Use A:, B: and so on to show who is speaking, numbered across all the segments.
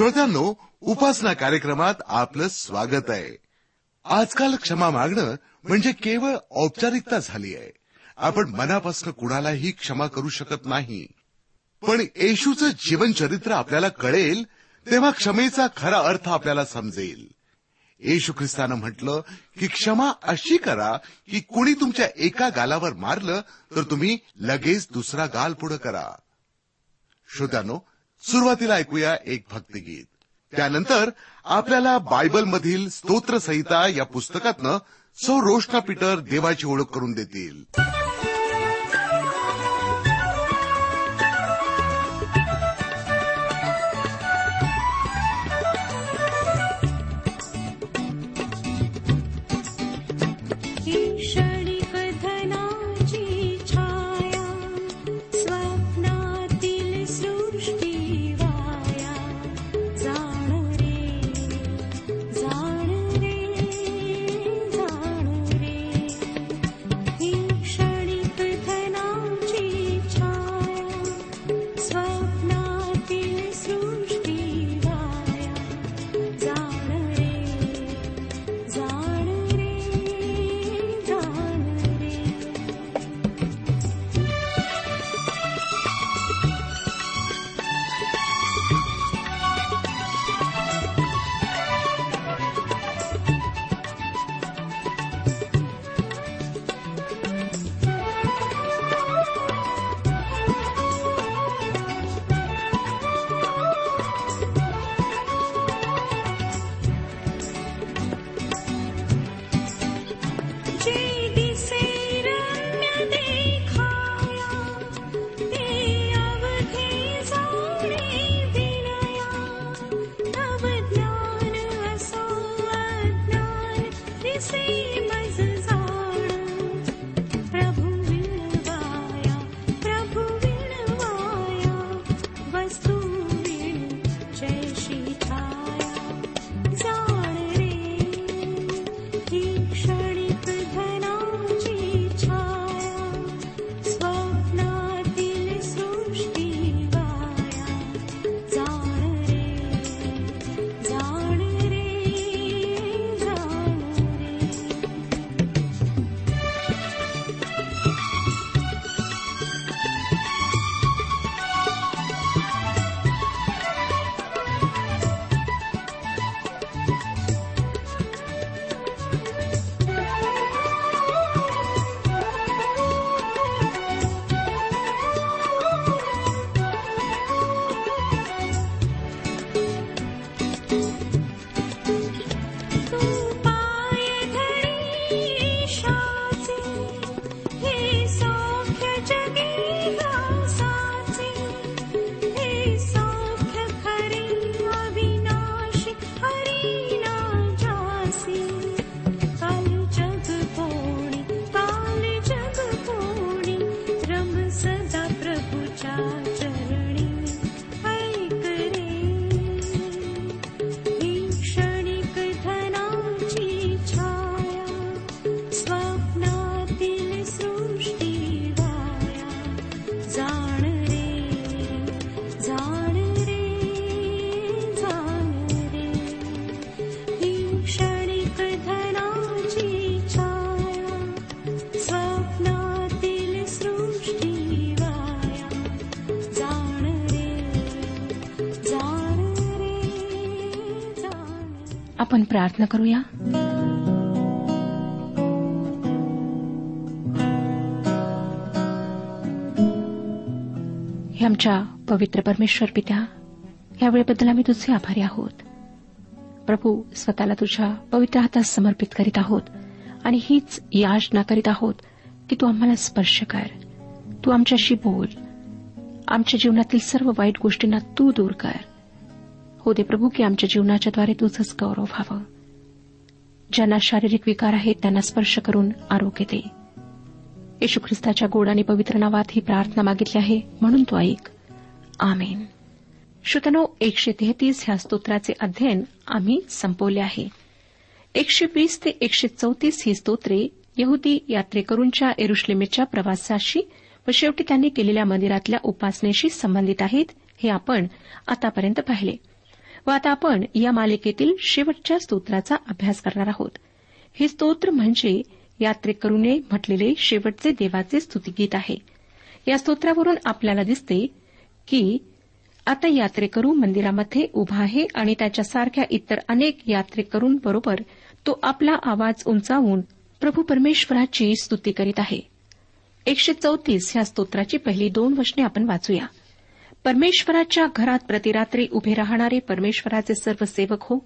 A: श्रोत्यांनो उपासना कार्यक्रमात आपलं स्वागत आहे. आजकाल क्षमा मागणं म्हणजे केवळ औपचारिकता झाली आहे. आपण मनापासून कुणालाही क्षमा करू शकत नाही. पण येशूचं जीवनचरित्र आपल्याला कळेल तेव्हा क्षमेचा खरा अर्थ आपल्याला समजेल. येशू ख्रिस्तानं म्हटलं की क्षमा अशी करा की कुणी तुमच्या एका गालावर मारलं तर तुम्ही लगेच दुसरा गाल पुढे करा. श्रोत्यानो सुरुवातीला ऐकूया एक भक्तिगीत. त्यानंतर आपल्याला बायबलमधील स्तोत्रसंहिता या पुस्तकातनं सौ रोष्टा पीटर देवाची ओळख करून देतील.
B: आपण प्रार्थना करूया. हे आमच्या पवित्र परमेश्वर पित्या या वेळेबद्दल आम्ही तुझे आभारी आहोत. प्रभू स्वतःला तुझ्या पवित्र हातात समर्पित करीत आहोत आणि हीच याचना करीत आहोत की तू आम्हाला स्पर्श कर. तू आमच्याशी बोल. आमच्या जीवनातील सर्व वाईट गोष्टींना तू दूर कर. हो दे प्रभू की आमच्या जीवनाच्याद्वारे तुझंच गौरव व्हावं. ज्यांना शारीरिक विकार आहेत त्यांना स्पर्श करून आरोग्य दे. येशू ख्रिस्ताच्या गोड आणि पवित्र नावात ही प्रार्थना मागितली आहे म्हणून तो ऐक. आमेन. श्रोतनो एकशे तेहतीस ह्या स्तोत्राचे अध्ययन आम्ही संपवले आहे. एकशे वीस ते एकशे चौतीस ही स्तोत्रे यहुदी यात्रेकरूंच्या एरुश्लेमेच्या प्रवासाशी व शेवटी त्यांनी केलेल्या मंदिरातल्या उपासनेशी संबंधित आहेत हे आपण आतापर्यंत पाहिले. व आता आपण या मालिकेतील शेवटच्या स्तोत्राचा अभ्यास करणार आहोत. हे स्तोत्र म्हणजे यात्रेकरूने म्हटलेले शेवटचे देवाचे स्तुतीगीत आहे. या स्तोत्रावरून आपल्याला दिसते की आता यात्रेकरू मंदिरामध्ये उभा आहे आणि त्याच्यासारख्या इतर अनेक यात्रेकरूंबरोबर तो आपला आवाज उंचावून प्रभू परमेश्वराची स्तुती करीत आहे. एकशे चौतीस ह्या स्तोत्राची पहिली दोन वचने आपण वाचूया. परमेश्वराच्या घरात प्रतिरात्री उभे राहणारे परमेश्वराचे सर्व सेवक हो.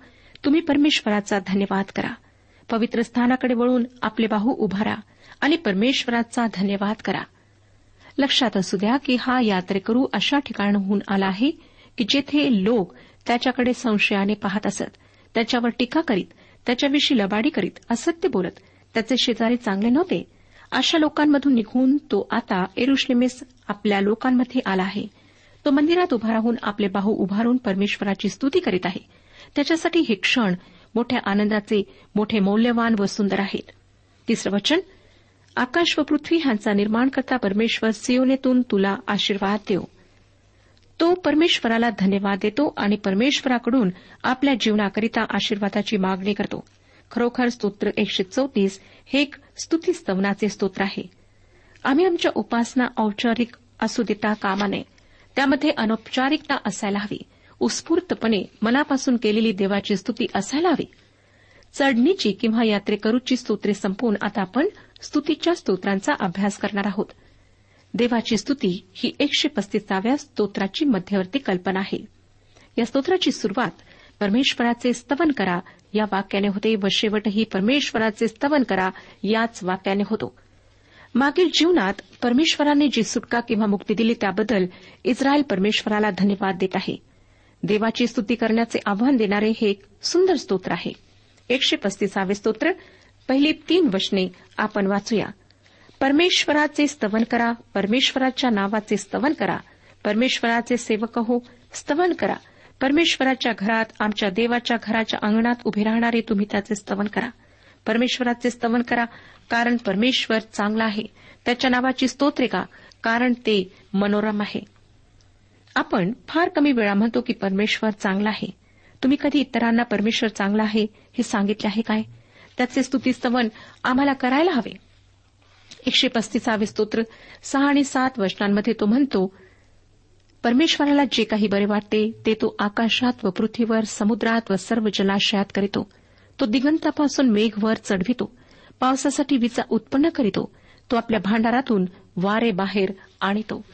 B: तुम्ही परमेश्वराचा धन्यवाद करा. पवित्र स्थानाकडे वळून आपले बाहू उभारा आणि परमेश्वराचा धन्यवाद करा. लक्षात असू द्या की हा यात्रेकरू अशा ठिकाणहून आला आहे की जेथे लोक त्याच्याकडे संशयाने पाहत असत त्याच्यावर टीका करीत त्याच्याविषयी लबाडी करीत असत्य बोलत त्याचे शेजारी चांगले नव्हते. अशा लोकांमधून निघून तो आता एरुश्लेमेस आपल्या लोकांमध्ये आला आहे. तो मंदिरात उभा राहून आपले बाहू उभारून परमेश्वराची स्तुती करीत आहे. त्याच्यासाठी हे क्षण मोठ्या आनंदाचे मोठे मौल्यवान व सुंदर आहेत. तिसरं वचन आकाश व पृथ्वी ह्यांचा निर्माण करता परमेश्वर सियोनेतून तुला आशीर्वाद देव तो परमेश्वराला धन्यवाद देतो आणि परमेश्वराकडून आपल्या जीवनाकरिता आशीर्वादाची मागणी करतो. खरोखर स्तोत्र एकशे चौतीस हे एक स्तुतीस्तवनाचे स्तोत्र आहे. आम्ही आमच्या उपासना औपचारिक असू देता कामा नये. त्यामध्ये अनौपचारिकता असायला हवी. उत्स्फूर्तपणे मनापासून केलेली देवाची स्तुती असायला हवी. चढणीची किंवा यात्रेकरूची स्तोत्रे संपवून आता आपण स्तुतीच्या स्तोत्रांचा अभ्यास करणार आहोत. देवाची स्तुती ही एकशे पस्तीसाव्या स्तोत्राची मध्यवर्ती कल्पना आहे. या स्तोत्राची सुरुवात परमेश्वराचे स्तवन करा या वाक्याने होते. व शेवटही परमेश्वराचे स्तवन करा याच वाक्याने होतो. मागील जीवनात परमेश्वराने जी सुटका किंवा मुक्ती दिली त्याबद्दल इस्रायल परमेश्वराला धन्यवाद देत आहे. देवाची स्तुती करण्याचे आव्हान देणारे हे एक सुंदर स्तोत्र आहे. एकशे पस्तीसावे स्तोत्र पहिली तीन वचने आपण वाचूया. परमेश्वराचे स्तवन करा परमेश्वराच्या नावाचे स्तवन करा परमेश्वराचे सेवक हो स्तवन करा. परमेश्वराच्या घरात आमच्या देवाच्या घराच्या अंगणात उभे राहणारे तुम्ही त्याचे स्तवन करा. परमेश्वराचे स्तवन करा कारण परमेश्वर चांगला आहे. त्याच्या नावाची स्तोत्रे का? कारण ते मनोरम आहे. आपण फार कमी वेळा म्हणतो की परमेश्वर चांगला आहे. तुम्ही कधी इतरांना परमेश्वर चांगला आहे हे सांगितले आहे काय? त्याचे स्तुतीस्तवन आम्हाला करायला हवे. एकशे पस्तीसावे स्तोत्र सहा आणि सात वचनांमध्ये तो म्हणतो परमेश्वराला जे काही बरे वाटते ते तो आकाशात व पृथ्वीवर समुद्रात व सर्व जलाशयात करीतो. तो दिगंतापासून मेघवर चढवितो. पावसासाठी विचा उत्पन्न करीतो तो आपल्या भांडारातून वारे बाहेर आणतो.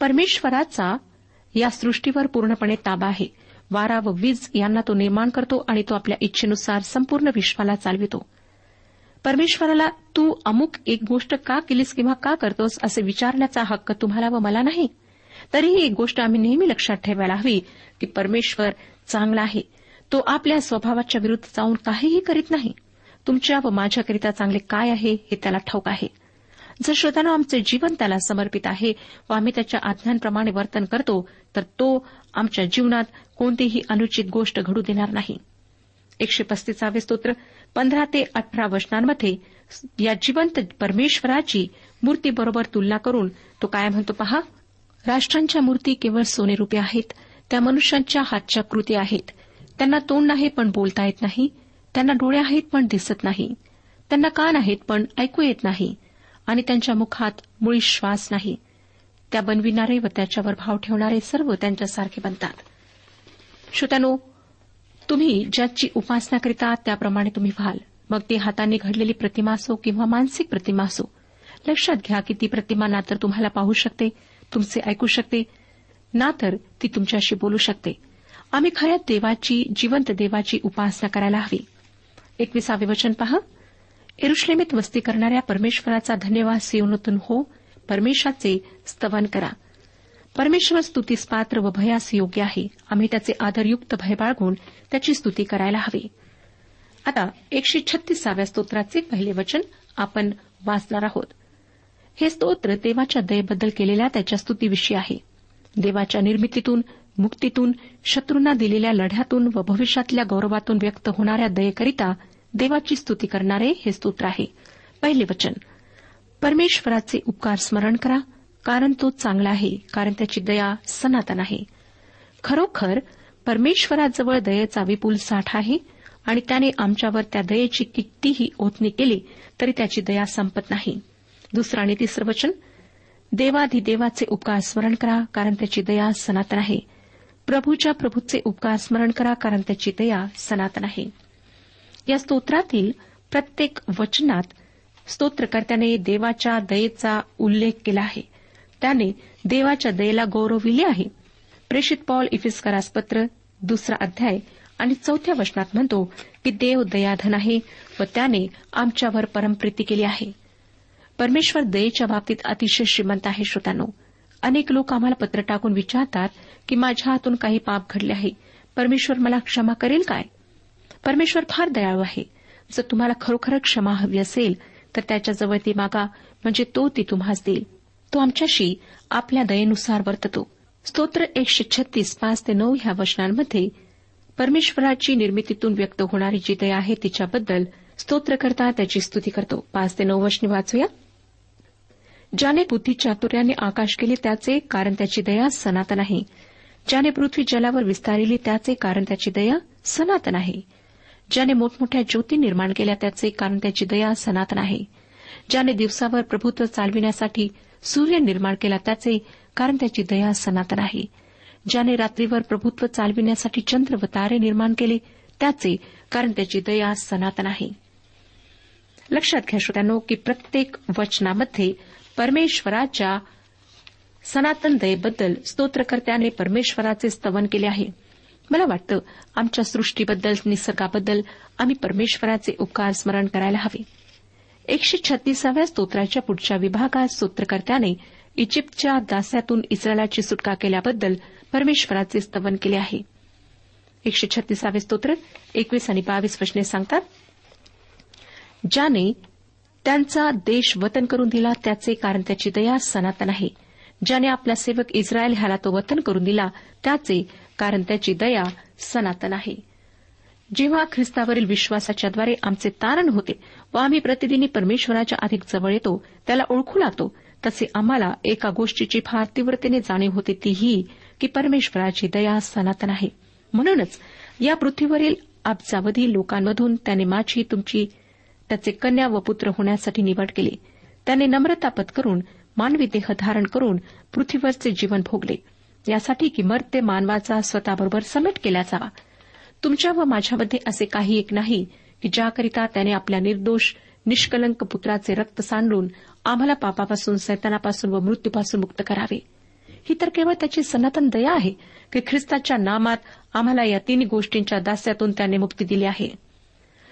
B: परमेश्वराचा या सृष्टीवर पूर्णपणे ताबा आहे. वारा व वीज यांना तो निर्माण करतो आणि तो आपल्या इच्छेनुसार संपूर्ण विश्वाला चालवितो. परमेश्वराला तू अमुक एक गोष्ट का केलीस किंवा का करतोस असे विचारण्याचा हक्क तुम्हाला व मला नाही? तरीही एक गोष्ट आम्ही नेहमी लक्षात ठेवायला हवी की परमेश्वर चांगला आहे. तो आपल्या स्वभावाच्या विरुद्ध जाऊन काहीही करीत नाही. तुमच्या व माझ्याकरिता चांगले काय आहे हे त्याला ठाऊक आहे. जर श्रोतांना आमचे जीवन त्याला समर्पित आहे व आम्ही त्याच्या आज्ञांप्रमाणे वर्तन करतो तर तो आमच्या जीवनात कोणतीही अनुचित गोष्ट घडू देणार नाही. एकशे पस्तीसावे स्तोत्र पंधरा ते अठरा वचनांमध्ये या जिवंत परमेश्वराची मूर्तीबरोबर तुलना करून तो काय म्हणतो पहा? राष्ट्रांच्या मूर्ती केवळ सोनेरुपे आहेत त्या मनुष्यांच्या हातच्या कृती आहेत. त्यांना तोंड नाही पण बोलता येत नाही. त्यांना डोळे आहेत पण दिसत नाही. त्यांना कान आहेत पण ऐकू येत नाही. आणि त्यांच्या मुखात मुळी श्वास नाही. त्या बनविणारे व त्याच्यावर भाव ठेवणारे सर्व त्यांच्यासारखे बनतात. श्रोत्यानो तुम्ही ज्याची उपासना करिता त्याप्रमाणे तुम्ही व्हाल. मग ती हाताने घडलेली प्रतिमा असो किंवा मानसिक प्रतिमा असो लक्षात घ्या की ती प्रतिमा ना तर तुम्हाला पाहू शकते तुमचे ऐकू शकते ना तर ती तुमच्याशी बोलू शकते. आम्ही खऱ्या देवाची जिवंत देवाची उपासना करायला हवी. एकविसावे वचन पहा. एरुश्लेमेत वस्ती करणाऱ्या परमेश्वराचा धन्यवाद सियोनतून हो परमेश्वराचे स्तवन करा. परमेश्वर स्तुतीस पात्र व भयास योग्य आहे. आम्ही त्याचे आदरयुक्त भय बाळगून त्याची स्तुती करायला हवी. आता एकशे छत्तीसाव्या स्तोत्राचे पहिले वचन आपण वाचणार आहोत. हे स्तोत्र देवाच्या दयेबद्दल केलेल्या त्याच्या स्तुतीविषयी आहे. देवाच्या निर्मितीतून मुक्तीतून शत्रूंना दिलेल्या लढ्यातून व भविष्यातल्या गौरवातून व्यक्त होणाऱ्या दयेकरिता देवाची स्तुती करणारे हे स्तोत्र आहे. पहिले वचन. परमेश्वराचे उपकार स्मरण करा कारण तो चांगला आहे कारण त्याची दया सनातन आहे. खरोखर परमेश्वराजवळ दयेचा विपुल साठा आहे आणि त्याने आमच्यावर त्या दयेची कितीही ओतणी केली तरी त्याची दया संपत नाही. दुसरं आणि तिसरं वचन. देवाधिदेवाचे उपकार स्मरण करा कारण त्याची दया सनातन आहे. प्रभूच्या प्रभूचे उपकार स्मरण करा कारण त्याची दया सनातन आहे. या स्तोत्रातील प्रत्येक वचनात स्तोत्रकर्त्याने देवाच्या दयेचा उल्लेख केला आहे. त्याने देवाच्या दयेला गौरविले आहे. प्रेषित पॉल इफिस्करास पत्र दुसरा अध्याय आणि चौथ्या वचनात म्हणतो की देव दयाधन आहे व त्याने आमच्यावर परमप्रीती केली आहे. परमेश्वर दयेच्या बाबतीत अतिशय श्रीमंत आहे श्रोतांनो. अनेक लोक आम्हाला पत्र टाकून विचारतात की माझ्या हातून काही पाप घडले आहे. परमेश्वर मला क्षमा करेल काय? परमेश्वर फार दयाळू आहे. जर तुम्हाला खरोखर क्षमा हवी असेल तर त्याच्याजवळ ती मागा म्हणजे तो ती तुम्हास देईल. तो आमच्याशी आपल्या दयेनुसार वर्ततो. स्तोत्र एकशे छत्तीस पाच ते नऊ ह्या वचनांमध्ये परमेश्वराची निर्मितीतून व्यक्त होणारी जी दया आहे तिच्याबद्दल स्तोत्रकर्ता त्याची स्तुती करतो. पाच ते नऊ वचने वाचूया. ज्याने बुद्धी चातुर्याने आकाश केले त्याचे कारण त्याची दया सनातन आहे. ज्याने पृथ्वी जलावर विस्तारिली त्याचे कारण त्याची दया सनातन आहे. ज्याने मोठमोठ्या ज्योती निर्माण केल्या त्याचे कारण त्याची दया सनातन आहे. ज्याने दिवसावर प्रभुत्व चालविण्यासाठी सूर्य निर्माण केला त्याचे कारण त्याची दया सनातन आहे. ज्याने रात्रीवर प्रभुत्व चालविण्यासाठी चंद्र व तारे निर्माण केले त्याचे कारण त्याची दया सनातन आहे. लक्षात घ्या श्रोत्यानो की प्रत्येक वचनामध्ये परमेश्वराच्या सनातन दयेबद्दल स्तोत्रकर्त्याने परमेश्वराचे स्तवन केले आहे. मला वाटतं आमच्या सृष्टीबद्दल निसर्गाबद्दल आम्ही परमेश्वराचे उपकार स्मरण करायला हवे. एकशे छत्तीसाव्या स्तोत्राच्या पुढच्या विभागात स्तोत्रकर्त्याने इजिप्तच्या दास्यातून इस्रायलाची सुटका केल्याबद्दल परमेश्वराचे स्तवन केले आहे. एकशे छत्तीसावे स्तोत्र एकवीस आणि बावीस वचने सांगतात ज्याने त्यांचा देश वतन करून दिला त्याचे कारण त्याची दया सनातन आहे. ज्याने आपला सेवक इस्रायल ह्याला तो वतन करून दिला त्याचे कारण त्याची दया सनातन आहे. जेव्हा ख्रिस्तावरील विश्वासाच्याद्वारे आमचे तारण होते व आम्ही प्रतिदिनी परमेश्वराच्या अधिक जवळ येतो त्याला ओळखू लागतो तसे आम्हाला एका गोष्टीची फार तीव्रतेने जाणीव होते ती ही की परमेश्वराची दया सनातन आहे. म्हणूनच या पृथ्वीवरील अब्जावधी लोकांमधून त्याने माझी तुमची त्याचे कन्या व पुत्र होण्यासाठी निवड केली. त्याने नम्रता पत्करून मानवी देह धारण करून पृथ्वीवरचे जीवन भोगले. यासाठी की मर्त्य मानवाचा स्वतःबरोबर समेट केला जावा. तुमच्या व माझ्यामध्ये असे काही एक नाही की ज्याकरिता त्याने आपल्या निर्दोष निष्कलंक पुत्राचे रक्त सांडून आम्हाला पापापासून सैतानापासून व मृत्यूपासून मुक्त करावे. ही तर केवळ त्याची सनातन दया आहे की ख्रिस्ताच्या नामात आम्हाला या तीन गोष्टींच्या दास्यातून त्याने मुक्ती दिली आहे.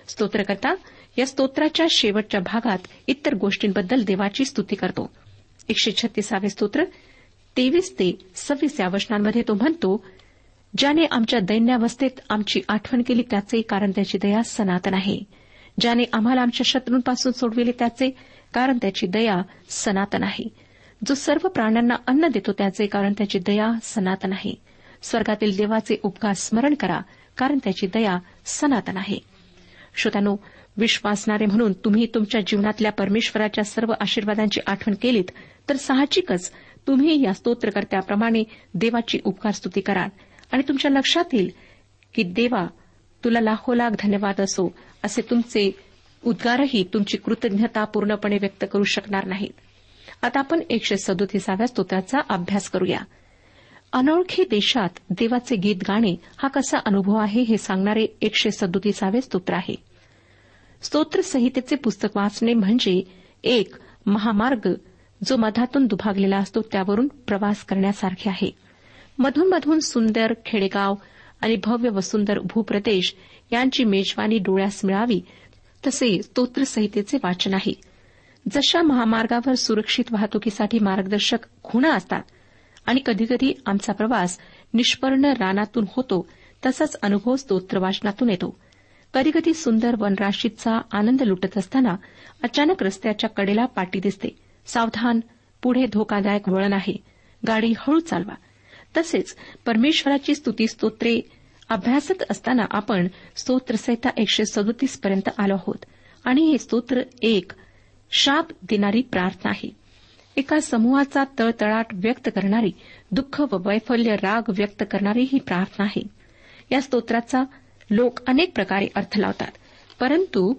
B: स्तोत्रकर्ता या स्तोत्राच्या शेवटच्या भागात इतर गोष्टींबद्दल देवाची स्तुती करतो. एकशे छत्तीसावे स्तोत्र तेवीस ते सव्वीस या वचनांमध्ये तो म्हणतो ज्याने आमच्या दैन्यावस्थेत आमची आठवण केली त्याचे कारण त्याची दया सनातन आहे. ज्याने आम्हाला आमच्या शत्रूंपासून सोडविले त्याचे कारण त्याची दया सनातन आहे. जो सर्व प्राण्यांना अन्न देतो त्याचे कारण त्याची दया सनातन आहे. स्वर्गातील देवाचे उपकार स्मरण करा कारण त्याची दया सनातन आहे. श्रोत्यानो विश्वासणारे म्हणून तुम्ही तुमच्या जीवनातल्या परमेश्वराच्या सर्व आशीर्वादांची आठवण केलीत तर साहजिकच तुम्ही या स्तोत्रकर्त्याप्रमाणे देवाची उपकार स्तुती कराल. आणि तुमच्या लक्षात येईल की देवा तुला लाखो लाख धन्यवाद असो असे तुमचे उद्गारही तुमची कृतज्ञता पूर्णपणे व्यक्त करू शकणार नाहीत. आता आपण एकशे सदोतीसाव्या स्तोत्राचा अभ्यास करूया. अनोळखी देशात देवाचे गीत गाणे हा कसा अनुभव आहे हे सांगणारे एकशे सदोतीसावे स्तोत्र आहे. स्तोत्रसंहितेचे पुस्तक वाचणे म्हणजे एक महामार्ग जो मधातून दुभागलेला असतो त्यावरून प्रवास करण्यासारखे आहे मधून मधून सुंदर खेडेगाव आणि भव्य व सुंदर भूप्रदेश यांची मेजवानी डोळ्यास मिळावी तसे स्तोत्रसंहितेचे वाचन आहे जशा महामार्गावर सुरक्षित वाहतुकीसाठी मार्गदर्शक खुणा असतात आणि कधीकधी आमचा प्रवास निष्पर्ण रानातून होतो तसाच अनुभव स्तोत्र वाचनातून येतो कधीकधी सुंदर वनराशीचा आनंद लुटत असताना अचानक रस्त्याच्या कडेला पाटी दिसते. सावधान पुढे धोकादायक वळण आहे. गाडी हळू चालवा. तसेच परमेश्वराची स्तुती स्तोत्रे अभ्यासत असताना आपण स्तोत्रसहिता एकशे सदोतीस पर्यंत आलो आहोत. आणि हे स्तोत्र एक शाप देणारी प्रार्थना आहे. एका समूहाचा तळतळाट व्यक्त करणारी दुःख व वैफल्य राग व्यक्त करणारी ही प्रार्थना आहे. या स्तोत्राचा लोक अनेक प्रकारे अर्थ लावतात. परंतु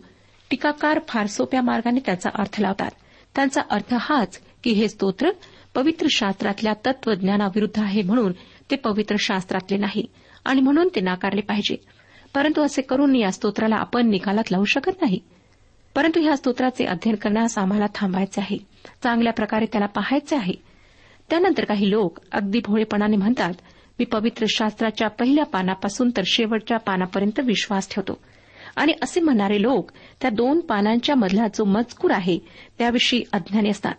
B: टीकाकार फार सोप्या मार्गाने त्याचा अर्थ लावतात. त्यांचा अर्थ हाच की हे स्तोत्र पवित्र शास्त्रातल्या तत्वज्ञानाविरुद्ध आहे म्हणून ते पवित्र शास्त्रातले नाही आणि म्हणून ते नाकारले पाहिजे. परंतु असे करून या स्तोत्राला आपण निकालात लावू शकत नाही. परंतु ह्या स्तोत्राचे अध्ययन करण्यास आम्हाला थांबायचे आहे. चांगल्या प्रकारे त्याला पाहायचे आहे. त्यानंतर काही लोक अगदी भोळेपणाने म्हणतात मी पवित्र शास्त्राच्या पहिल्या पानापासून तर शेवटच्या पानापर्यंत विश्वास ठेवतो. आणि असे म्हणणारे लोक त्या दोन पानांच्या मधला जो मजकूर आहे त्याविषयी अज्ञानी असतात.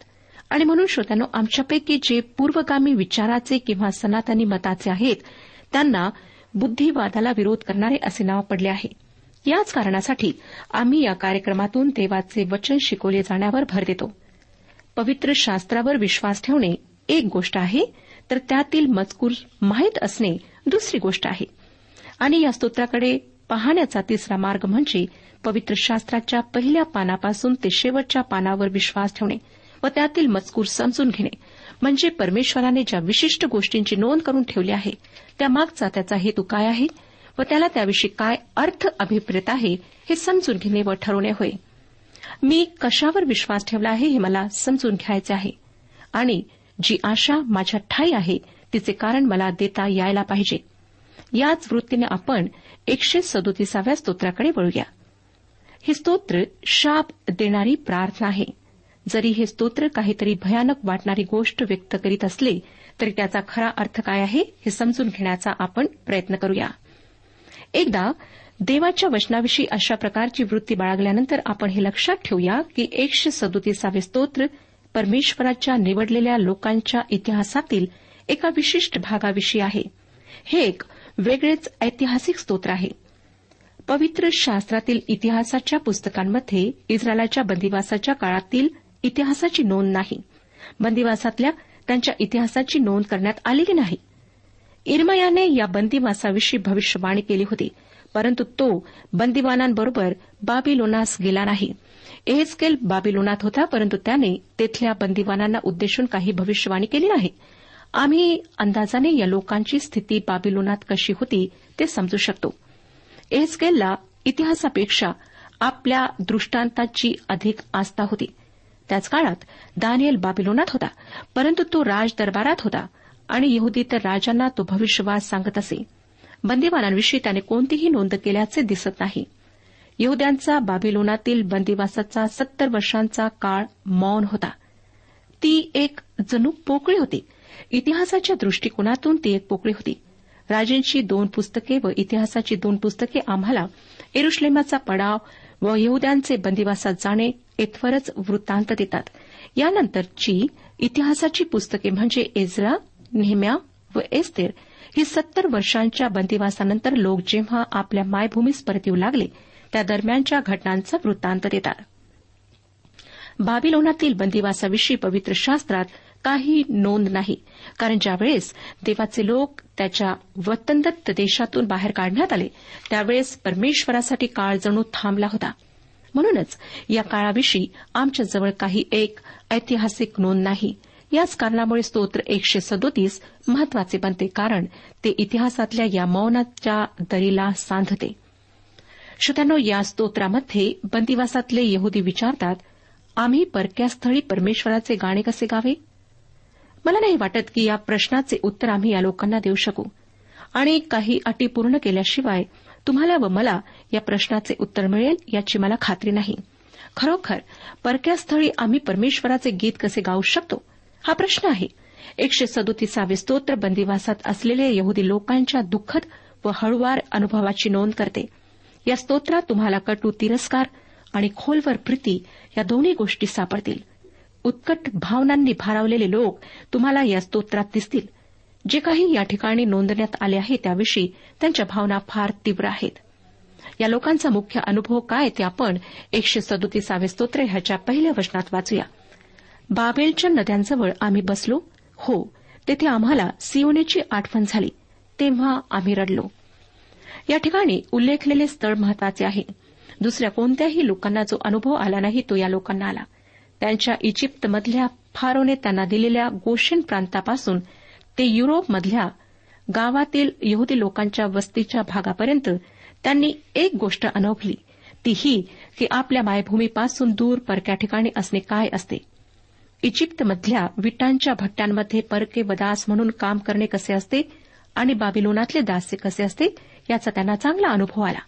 B: आणि म्हणून श्रोत्यानो आमच्यापैकी जे पूर्वगामी विचाराचे किंवा सनातनी मताचे आहेत त्यांना बुद्धिवादाला विरोध करणारे असे नाव पडले आहे. याच कारणासाठी आम्ही या कार्यक्रमातून देवाचे वचन शिकवले जाण्यावर भर देतो. पवित्र शास्त्रावर विश्वास ठेवणे एक गोष्ट आहे तर त्यातील मजकूर माहीत असणे दुसरी गोष्ट आहे. आणि या स्तोत्राकडे पाहण्याचा तिसरा मार्ग म्हणजे पवित्र शास्त्राच्या पहिल्या पानापासून ते शेवटच्या पानावर विश्वास ठेवणे व त्यातील मजकूर समजून घेणे. म्हणजे परमेश्वराने ज्या विशिष्ट गोष्टींची नोंद करून ठेवली आहे त्यामागचा त्याचा हेतू काय आहे व त्याला त्याविषयी काय अर्थ अभिप्रेत आहे हे समजून घेणे व ठरवणे होय. मी कशावर विश्वास ठेवला आहे हे मला समजून घ्यायचे आहे. आणि जी आशा माझ्या ठाई आहे तिचे कारण मला देता यायला पाहिजे. याच वृत्तीने आपण एकशे सदोतीसाव्या स्तोत्राकडे वळूया. हे स्तोत्र शाप देणारी प्रार्थना आहे. जरी हे स्तोत्र काहीतरी भयानक वाटणारी गोष्ट व्यक्त करीत असले तरी त्याचा खरा अर्थ काय आहे हे समजून घेण्याचा आपण प्रयत्न करूया. एकदा देवाच्या वचनाविषयी अशा प्रकारची वृत्ती बाळगल्यानंतर आपण हे लक्षात ठेवूया की एकशे सदोतीसावे स्तोत्र परमेश्वराच्या निवडलेल्या लोकांच्या इतिहासातील एका विशिष्ट भागाविषयी आहे. हे एक वेगळेच ऐतिहासिक स्तोत्र आहे. पवित्र शास्त्रातील इतिहासाच्या पुस्तकांमध्ये इस्रायलाच्या बंदिवासाच्या काळातील इतिहासाची नोंद नाही. बंदिवासातल्या त्यांच्या इतिहासाची नोंद करण्यात आलेली नाही? इरमयाने या बंदिवासाविषयी भविष्यवाणी केली होती परंतु तो बंदिवानांबरोबर बाबिलोनास गेला नाही. एहेस्केल बाबिलोनात होता परंतु त्याने तेथल्या बंदिवानांना उद्देशून काही भविष्यवाणी केली नाही आम्ही अंदाजाने या लोकांची स्थिती बाबिलोनात कशी होती ते समजू शकतो. एहेस्केलला इतिहासापेक्षा आपल्या दृष्टांताची अधिक आस्था होती. त्याच काळात दानियल बाबिलोनात होता परंतु तो राजदरबारात होता आणि यहुदी तर राजांना तो भविष्यवाद सांगत असे. बंदिवानांविषयी त्याने कोणतीही नोंद केल्याचे दिसत नाही. यहद्यांचा बाबिलोनातील बंदिवासाचा सत्तर वर्षांचा काळ मौन होता. ती एक जणू पोकळी होती. इतिहासाच्या दृष्टिकोनातून ती एक पोकळी होती. राजेंची दोन पुस्तके व इतिहासाची दोन पुस्तके आम्हाला एरुश्लेमाचा पडाव व यहुद्यांचे बंदिवासात जाणे इथवरच वृत्तांत देतात. यानंतरची इतिहासाची पुस्तके म्हणजे एझरा नेहम्या व एस्तेर ही सत्तर वर्षांच्या बंदिवासानंतर लोक जेव्हा आपल्या मायभूमीस परत येऊ लागले त्या दरम्यानच्या घटनांचा वृत्तांत देतात. बाबिलोनातील बंदिवासाविषयी पवित्र शास्त्रात काही नोंद नाही. कारण ज्यावेळेस देवाचे लोक त्याच्या वतनदत्त देशातून बाहेर काढण्यात आले त्यावेळेस परमेश्वरासाठी काळ जणू थांबला होता. म्हणूनच या काळाविषयी आमच्याजवळ काही एक ऐतिहासिक नोंद नाही. याच कारणामुळे स्तोत्र एकशे सदोतीस महत्त्वाचे बनते कारण ते इतिहासातल्या या मौनाच्या दरीला सांधते. श्रोत्यानो या स्तोत्रामध्ये बंदिवासातले यहुदी विचारतात आम्ही परक्या स्थळी परमेश्वराचे गाणे कसे गावे? मला नाही वाटत की या प्रश्नाचे उत्तर आम्ही या लोकांना देऊ शकू. आणि काही अटी पूर्ण केल्याशिवाय तुम्हाला व मला या प्रश्नाचे उत्तर मिळेल याची मला खात्री नाही. खरोखर परक्या स्थळी आम्ही परमेश्वराचे गीत कसे गाऊ शकतो? हा प्रश्न आहे. एकशे सदोतीसावे स्तोत्र बंदिवासात असलेल्या यहुदी लोकांच्या दुःखद व हळुवार अनुभवाची नोंद करते. या स्तोत्रात तुम्हाला कटू तिरस्कार आणि खोलवर प्रीती या दोन्ही गोष्टी सापडतील. उत्कट भावनांनी भारावलेले लोक तुम्हाला या स्तोत्रात दिसतील. जे काही या ठिकाणी नोंदण्यात आले आहे त्याविषयी त्यांच्या भावना फार तीव्र आहेत. या लोकांचा मुख्य अनुभव काय ते आपण एकशे सदोतीसावे स्तोत्र ह्याच्या पहिल्या वचनात वाचूया. बाबेलच्या नद्यांजवळ आम्ही बसलो. हो तेथे आम्हाला सिओनेची आठवण झाली. तेव्हा आम्ही रडलो. या ठिकाणी उल्लेखलेले स्थळ महत्त्वाचे आहे. दुसऱ्या कोणत्याही लोकांना जो अनुभव आला नाही तो या लोकांना आला. त्यांच्या इजिप्तमधल्या फारोने त्यांना दिलेल्या गोशेन प्रांतापासून ते युरोपमधल्या गावातील यहुदी लोकांच्या वस्तीच्या भागापर्यंत त्यांनी एक गोष्ट अनुभवली. ती ही की आपल्या मायभूमीपासून दूर परक्या ठिकाणी असणे काय असते? इजिप्तमधल्या विटांच्या भट्ट्यांमध्ये परके व दास म्हणून काम करणे कसे असते? आणि बाबिलोनातले दास्य कसे असते? याचा त्यांना चांगला अनुभव आला.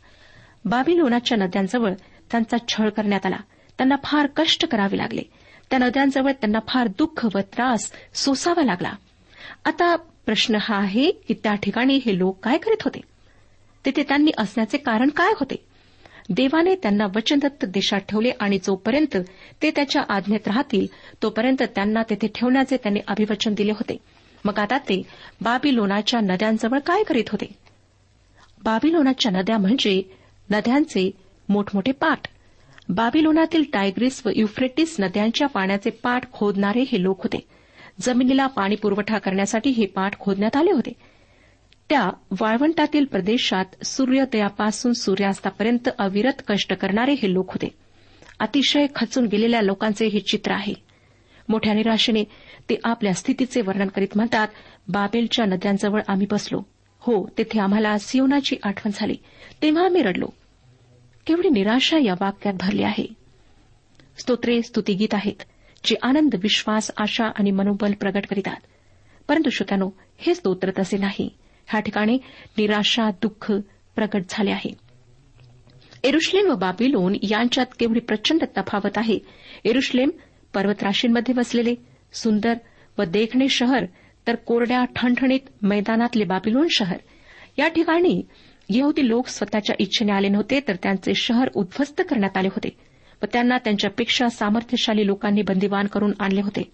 B: बाबिलोनाच्या नद्यांजवळ त्यांचा छळ करण्यात आला. त्यांना फार कष्ट करावे लागले. त्या नद्यांजवळ त्यांना फार दुःख व त्रास सोसावा लागला. आता प्रश्न हा आहे की त्या ठिकाणी हे लोक काय करीत होते? तिथे त्यांनी असण्याचे कारण काय होते? देवाने त्यांना वचनदत्त देशात ठेवले आणि जोपर्यंत ते त्याच्या आज्ञेत राहतील तोपर्यंत त्यांना तेथे ठेवण्याचे त्यांनी अभिवचन दिले होते. मग आता ते बाबिलोनाच्या नद्यांजवळ काय करीत होते? बाबिलोनाच्या नद्या म्हणजे नद्यांचे मोठमोठे पाट. बाबिलोनातील टायग्रिस व युफ्रेटिस नद्यांच्या पाण्याचे पाठ खोदणारे हे लोक होते. जमिनीला पाणी पुरवठा करण्यासाठी हे पाठ खोदण्यात आले होते. त्या वाळवंटातील प्रदेशात सूर्योदयापासून सूर्यास्तापर्यंत अविरत कष्ट करणारे हे लोक होते. अतिशय खचून गेलेल्या लोकांचे हे चित्र आहे. मोठ्या निराशेने ते आपल्या स्थितीचे वर्णन करीत म्हणतात बाबेलच्या नद्यांजवळ आम्ही बसलो. हो तेथे आम्हाला सियोनाची आठवण झाली. तेव्हा आम्ही रडलो. केवढी निराशा या वाक्यात भरली आहे. स्तोत्रे स्तुतिगीत आहेत जे आनंद विश्वास आशा आणि मनोबल प्रगट करीतात. परंतु श्रोत्यानो हे स्तोत्र तसे नाही. ह्या ठिकाणी निराशा दुःख प्रगट झाले आहे. एरुश्लेम व बाबिलोन यांच्यात केवढी प्रचंड तफावत आहे. एरुश्लेम पर्वतराशींमध्ये वसलेले सुंदर व देखणे शहर तर कोरड्या ठणठणीत मैदानातले बाबिलोन शहर. या ठिकाणी यहुदी लोक स्वतःच्या इच्छेने आले नव्हते तर त्यांचे शहर उद्ध्वस्त करण्यात आले होते. व त्यांना त्यांच्यापेक्षा सामर्थ्यशाली लोकांनी बंदिवान करून आणले होते.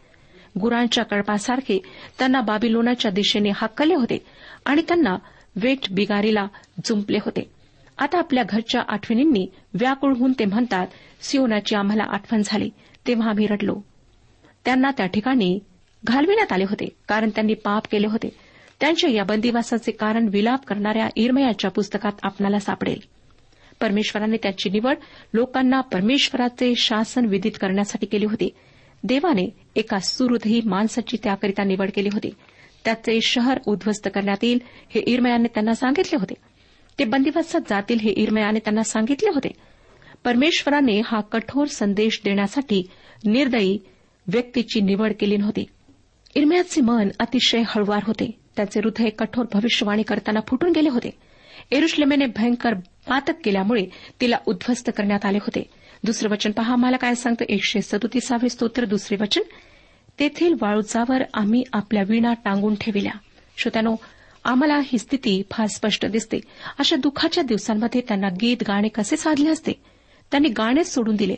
B: गुरांच्या कळपासारखे त्यांना बाबिलोनाच्या दिशेने हाकले होते आणि त्यांना वेट बिगारीला जुंपले होते. आता आपल्या घरच्या आठवणींनी व्याकुळ होऊन ते म्हणतात सियोनाची आम्हाला आठवण झाली तेव्हा आम्ही रडलो. त्यांना त्या ठिकाणी घालविण्यात आले होते कारण त्यांनी पाप केले होते. त्यांच्या या बंदिवासाचे कारण विलाप करणाऱ्या इरमयाच्या पुस्तकात आपणाला सापडेल. परमेश्वराने त्याची निवड लोकांना परमेश्वराचे शासन विदित करण्यासाठी केली होती. देवाने एका सुहृदही माणसाची त्याकरिता निवड केली होती. त्याचे शहर उद्ध्वस्त करण्यात येईल हे इरमयाने त्यांना सांगितले होते. ते बंदिवासात जातील हे इरमयाने त्यांना सांगितले होते. परमेश्वराने हा कठोर संदेश देण्यासाठी निर्दयी व्यक्तीची निवड केली नव्हती. इरमयाचे मन अतिशय हळवार होते. त्याचे हृदय कठोर भविष्यवाणी करताना फुटून गेले होते. एरुश्लेमेने भयंकर पातक केल्यामुळे तिला उद्ध्वस्त करण्यात आले होते. दुसरे वचन पहा मला काय सांगतं? एकशे सदोतीसावे स्तोत्र दुसरे वचन. तेथील वाळूचावर आम्ही आपल्या विणा टांगून ठेविल्या. श्रोत्यानो आम्हाला ही स्थिती फार स्पष्ट दिसते. अशा दुःखाच्या दिवसांमध्ये त्यांना गीत गाणे कसे साधले असते? त्यांनी गाणेच सोडून दिले.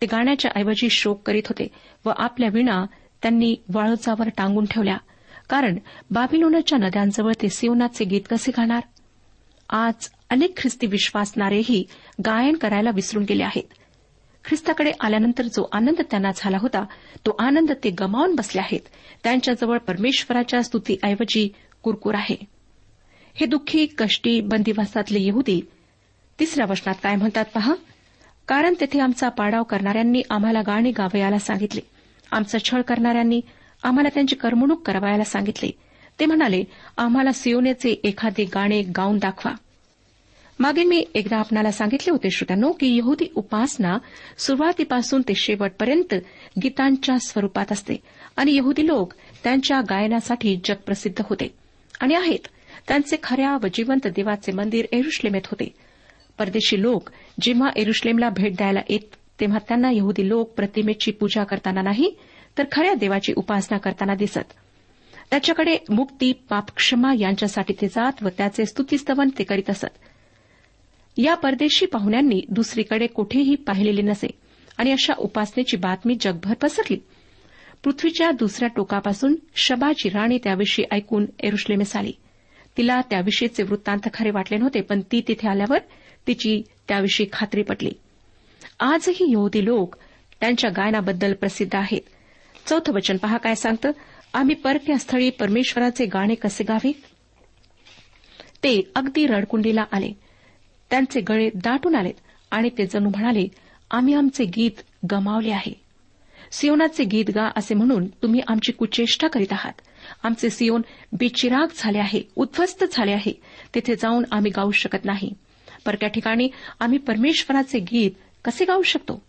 B: ते गाण्याच्या ऐवजी शोक करीत होते व आपल्या विणा त्यांनी वाळूचावर टांगून ठेवल्या. कारण बाबिलोनाच्या नद्यांजवळ ते सिवनाचे गीत कसे गाणार? आज अनेक ख्रिस्ती विश्वासणारेही गायन करायला विसरून गेले आहेत. ख्रिस्ताकडे आल्यानंतर जो आनंद त्यांना झाला होता तो आनंद ते गमावून बसले आहेत. त्यांच्याजवळ परमेश्वराच्या स्तुतीऐवजी कुरकुर आहे. हे दुःखी कष्टी बंदिवासातले येहुदी तिसऱ्या वचनात काय म्हणतात पहा? कारण तेथे आमचा पाडाव करणाऱ्यांनी आम्हाला गाणी गावयाला सांगितले. आमचा छळ करणाऱ्यांनी आम्हाला त्यांची करमणूक करावायला सांगितले. ते म्हणाले आम्हाला सियोनेचे एखादे गाणे गाऊन दाखवा. मागे मी एकदा आपणाला सांगितले होते श्रोत्यानो की यहुदी उपासना सुरुवातीपासून ते शेवटपर्यंत गीतांच्या स्वरूपात असते आणि यहुदी लोक त्यांच्या गायनासाठी जगप्रसिद्ध होते आणि आहेत. त्यांचे खऱ्या व जिवंत देवाचे मंदिर एरुश्लेमेत होते. परदेशी लोक जेव्हा एरुश्लेमला भेट द्यायला येत तेव्हा त्यांना यहुदी लोक प्रतिमेची पूजा करताना नाही तर खऱ्या देवाची उपासना करताना दिसत. त्याच्याकडे मुक्ती पापक्षमा यांच्यासाठी ते जात व त्याचे स्तुतीस्तवन ते करीत असत. या परदेशी पाहुण्यांनी दुसरीकडे कुठेही पाहिलेले नसे आणि अशा उपासनेची बातमी जगभर पसरली. पृथ्वीच्या दुसऱ्या टोकापासून शबाची राणी त्याविषयी ऐकून एरुश्लेमेस आली तिला त्याविषयीचे वृत्तांत खरे वाटले नव्हते पण ती तिथे आल्यावर तिची त्याविषयी खात्री पटली. आजही यहुदी लोक त्यांच्या गायनाबद्दल प्रसिद्ध आहेत. चौथं वचन पहा काय सांगतं? आम्ही परक्या स्थळी परमेश्वराचे गाणे कसे गावे? ते अगदी रडकुंडीला आले. त्यांचे गळे दाटून आलेत आणि ते जणू म्हणाले आम्ही आमचे गीत गमावले आहे. सियोनाचे गीत गा असे म्हणून तुम्ही आमची कुचेष्टा करीत आहात. आमचे सियोन बेचिराग झाले आहे उद्ध्वस्त झाले आहे. तिथे जाऊन आम्ही गाऊ शकत नाही. परक्या ठिकाणी आम्ही परमेश्वराचे गीत कसे गाऊ शकतो?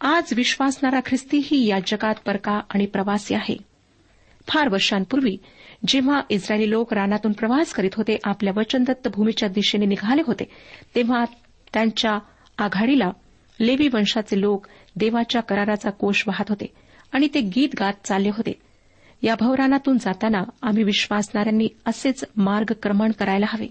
B: आज विश्वासणारा ख्रिस्तीही या जगात परका आणि प्रवासी आहे. फार वर्षांपूर्वी जेव्हा इस्रायली लोक रानातून प्रवास करीत होते आपल्या वचनदत्त भूमीच्या दिशेने निघाले होते तेव्हा त्यांच्या आघाडीला लेवी वंशाचे लोक देवाच्या कराराचा कोश वाहत होते आणि ते गीत गात चालले होते. या भवरानातून जाताना आम्ही विश्वासणाऱ्यांनी असेच मार्गक्रमण करायला हवे.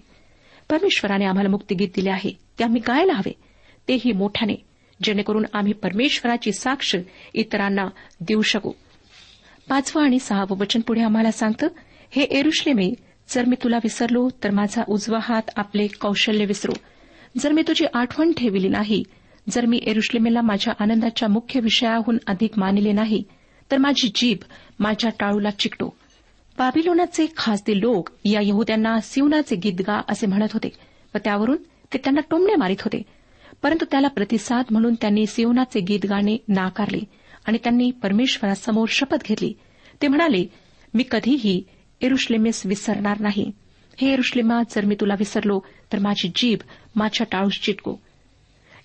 B: परमेश्वराने आम्हाला मुक्तिगीत दिले आहे ते आम्ही गायला हवे. तेही मोठ्याने जेणेकरून आम्ही परमेश्वराची साक्ष इतरांना देऊ शकू. पाचवं आणि सहावं वचन पुढे आम्हाला सांगतं हे एरुश्लेमे जर मी तुला विसरलो तर माझा उजवा हात आपले कौशल्य विसरू. जर मी तुझी आठवण ठेविली नाही जर मी एरुश्लेमेला माझ्या आनंदाच्या मुख्य विषयाहून अधिक मानिले नाही तर माझी जीभ माझ्या टाळूला चिकटो. बाबिलोनाचे खासदे लोक या यहुद्यांना सिवनाचे गीत गा असे म्हणत होते व त्यावरून ते त्यांना टोमणे मारित होते. परंतु त्याला प्रतिसाद म्हणून त्यांनी सिवनाचे गीत गाणे नाकारले आणि त्यांनी परमेश्वरासमोर शपथ घेतली. ते म्हणाले मी कधीही एरुश्लेमेस विसरणार नाही. हे एरुश्लेमा जर मी तुला विसरलो तर माझी जीभ माझ्या टाळूस चिटको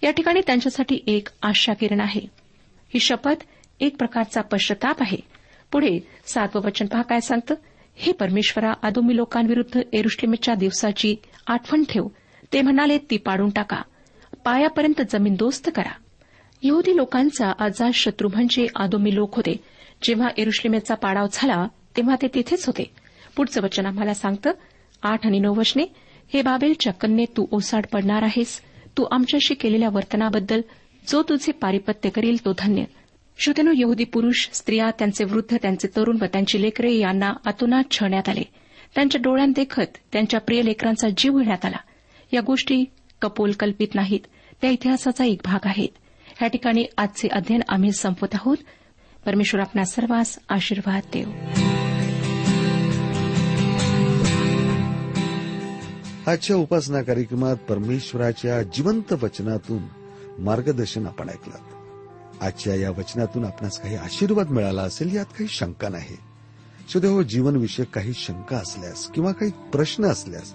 B: या ठिकाणी त्यांच्यासाठी एक आशा किरण आहे. ही शपथ एक प्रकारचा पश्चाताप आहे. पुढे सातवं वचन पहा काय सांगतं? हे परमेश्वरा आदोमी लोकांविरुद्ध एरुश्लेमेच्या दिवसाची आठवण ठेव. ते म्हणाले ती पाडून टाका. पायापर्यंत जमीन दोस्त करा. यहुदी लोकांचा आजाद शत्रू म्हणजे आदोमी लोक होते. जेव्हा एरुश्लेमेचा पाडाव झाला तेव्हा ते तिथेच होते. पुढचं वचन आम्हाला सांगतं आठ आणि नऊ वचने हे बाबेलच्या कन्ये तू ओसाड पडणार आहेस. तू आमच्याशी केलेल्या वर्तनाबद्दल जो तुझे पारिपत्य करील तो धन्य. श्रोतेनो यहुदी पुरुष स्त्रिया त्यांचे वृद्ध त्यांचे तरुण व त्यांची लेकरे यांना अतुनात छळण्यात आले. त्यांच्या डोळ्यात देखत त्यांच्या प्रिय लेकरांचा जीव घेण्यात आला. या गोष्टी कपोल कल्पित नाहीत. त्या इतिहासाचा एक भाग आहेत. या ठिकाणी आजचे अध्ययन आम्ही संपवत आहोत. परमेश्वर आपणा सर्वांस आशीर्वाद देव.
C: आजच्या उपासना कार्यक्रमात परमेश्वराच्या जिवंत वचनातून मार्गदर्शन आपण ऐकलं. आजच्या या वचनातून आपणास काही आशीर्वाद मिळाला असेल यात काही शंका नाही. सुदैव जीवनविषयक काही शंका असल्यास किंवा काही प्रश्न असल्यास